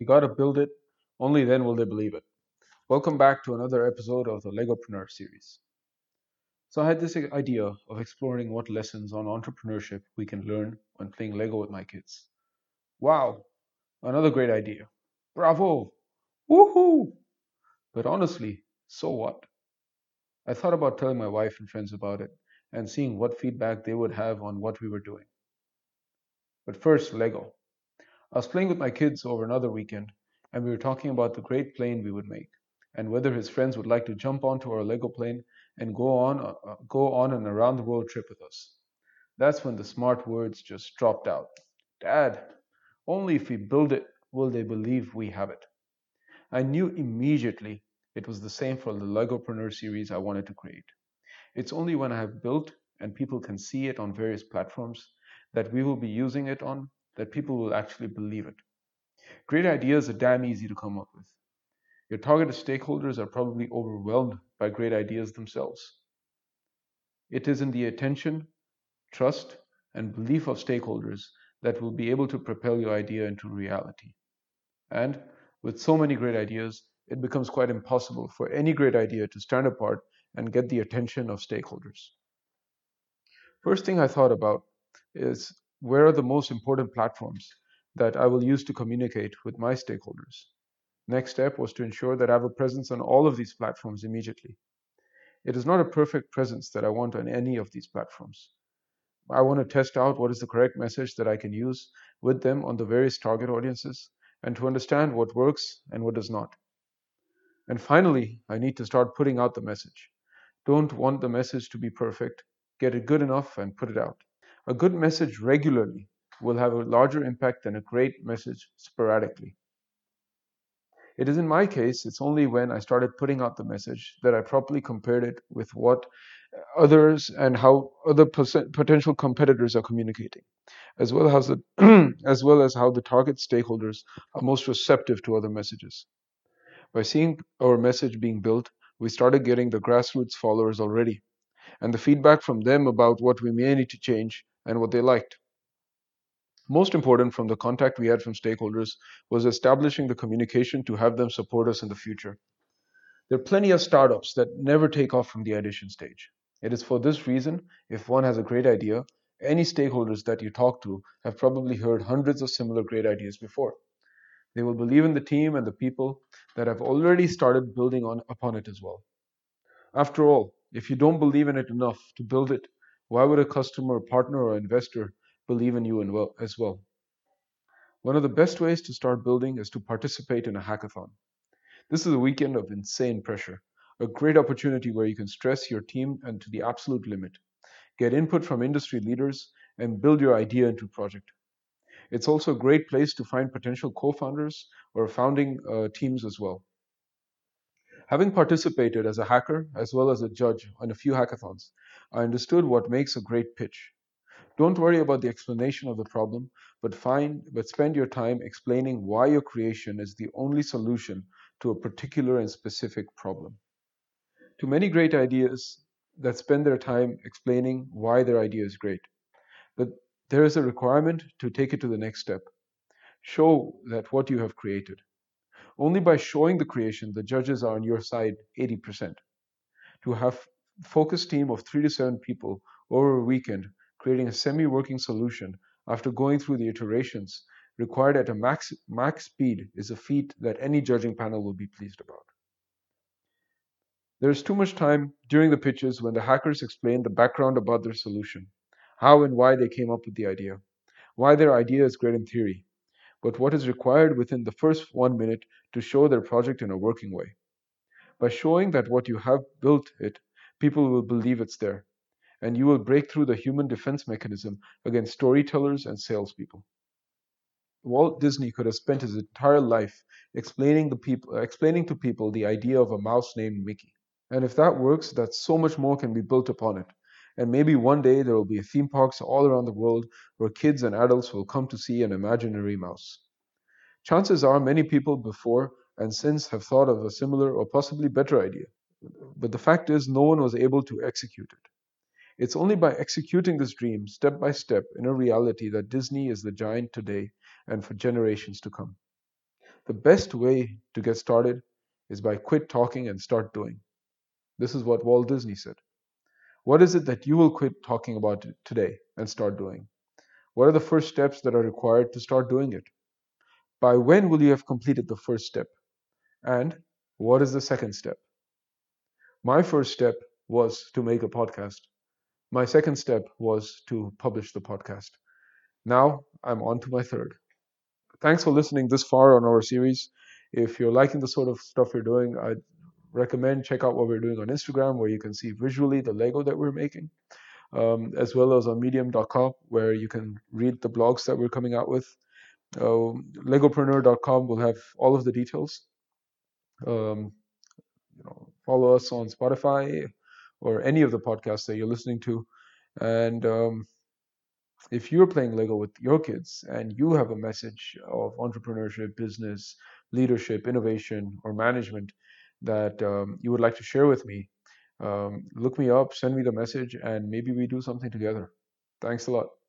You gotta build it, only then will they believe it. Welcome back to another episode of the Legopreneur series. So, I had this idea of exploring what lessons on entrepreneurship we can learn when playing Lego with my kids. Wow, another great idea. Bravo! Woohoo! But honestly, so what? I thought about telling my wife and friends about it and seeing what feedback they would have on what we were doing. But first, Lego. I was playing with my kids over another weekend, and we were talking about the great plane we would make, and whether his friends would like to jump onto our Lego plane and go on, uh, uh go on an around the world trip with us. That's when the smart words just dropped out. Dad, only if we build it will they believe we have it. I knew immediately it was the same for the Legopreneur series I wanted to create. It's only when I have built and people can see it on various platforms that we will be using it on that people will actually believe it. Great ideas are damn easy to come up with. Your targeted stakeholders are probably overwhelmed by great ideas themselves. It is in the attention, trust, and belief of stakeholders that will be able to propel your idea into reality. And with so many great ideas, it becomes quite impossible for any great idea to stand apart and get the attention of stakeholders. First thing I thought about is where are the most important platforms that I will use to communicate with my stakeholders. Next step was to ensure that I have a presence on all of these platforms immediately. It is not a perfect presence that I want on any of these platforms. I want to test out what is the correct message that I can use with them on the various target audiences and to understand what works and what does not. And finally, I need to start putting out the message. Don't want the message to be perfect. Get it good enough and put it out. A good message regularly will have a larger impact than a great message sporadically. It is in my case, it's only when I started putting out the message that I properly compared it with what others and how other potential competitors are communicating, as well as the, as well as how the target stakeholders are most receptive to other messages. By seeing our message being built, we started getting the grassroots followers already, and the feedback from them about what we may need to change and what they liked. Most important from the contact we had from stakeholders was establishing the communication to have them support us in the future. There are plenty of startups that never take off from the ideation stage. It is for this reason, if one has a great idea, any stakeholders that you talk to have probably heard hundreds of similar great ideas before. They will believe in the team and the people that have already started building on upon it as well. After all, if you don't believe in it enough to build it, why would a customer, partner, or investor believe in you as well. One of the best ways to start building is to participate in a hackathon. This is a weekend of insane pressure, a great opportunity where you can stress your team and to the absolute limit, get input from industry leaders, and build your idea into a project. It's also a great place to find potential co founders or founding uh, teams as well. Having participated as a hacker as well as a judge on a few hackathons, I understood what makes a great pitch. Don't worry about the explanation of the problem, but find but spend your time explaining why your creation is the only solution to a particular and specific problem. To many great ideas that spend their time explaining why their idea is great. But there is a requirement to take it to the next step. Show that what you have created. Only by showing the creation, the judges are on your side 80%. To have focused team of three to seven people over a weekend creating a semi-working solution after going through the iterations required at a max, max speed is a feat that any judging panel will be pleased about. There is too much time during the pitches when the hackers explain the background about their solution, how and why they came up with the idea, why their idea is great in theory, but what is required within the first one minute to show their project in a working way. By showing that what you have built it, people will believe it's there and you will break through the human defense mechanism against storytellers and salespeople. Walt Disney could have spent his entire life explaining, explaining to people the idea of a mouse named Mickey. And if that works, that so much more can be built upon it. And maybe one day there will be theme parks all around the world where kids and adults will come to see an imaginary mouse. Chances are many people before and since have thought of a similar or possibly better idea. But the fact is, no one was able to execute it. It's only by executing this dream step by step in a reality that Disney is the giant today and for generations to come. The best way to get started is by quit talking and start doing. This is what Walt Disney said. What is it that you will quit talking about today and start doing? What are the first steps that are required to start doing it? By when will you have completed the first step? And what is the second step? My first step was to make a podcast. My second step was to publish the podcast. Now I'm on to my third. Thanks for listening this far on our series. If you're liking the sort of stuff we're doing, I'd recommend check out what we're doing on Instagram, where you can see visually the Lego that we're making, um, as well as on Medium.com, where you can read the blogs that we're coming out with. Uh, Legopreneur.com will have all of the details. Um, follow us on Spotify or any of the podcasts that you're listening to, and um, if you're playing Lego with your kids and you have a message of entrepreneurship, business, leadership, innovation, or management that um, you would like to share with me, um, look me up, send me the message, and maybe we do something together. Thanks a lot.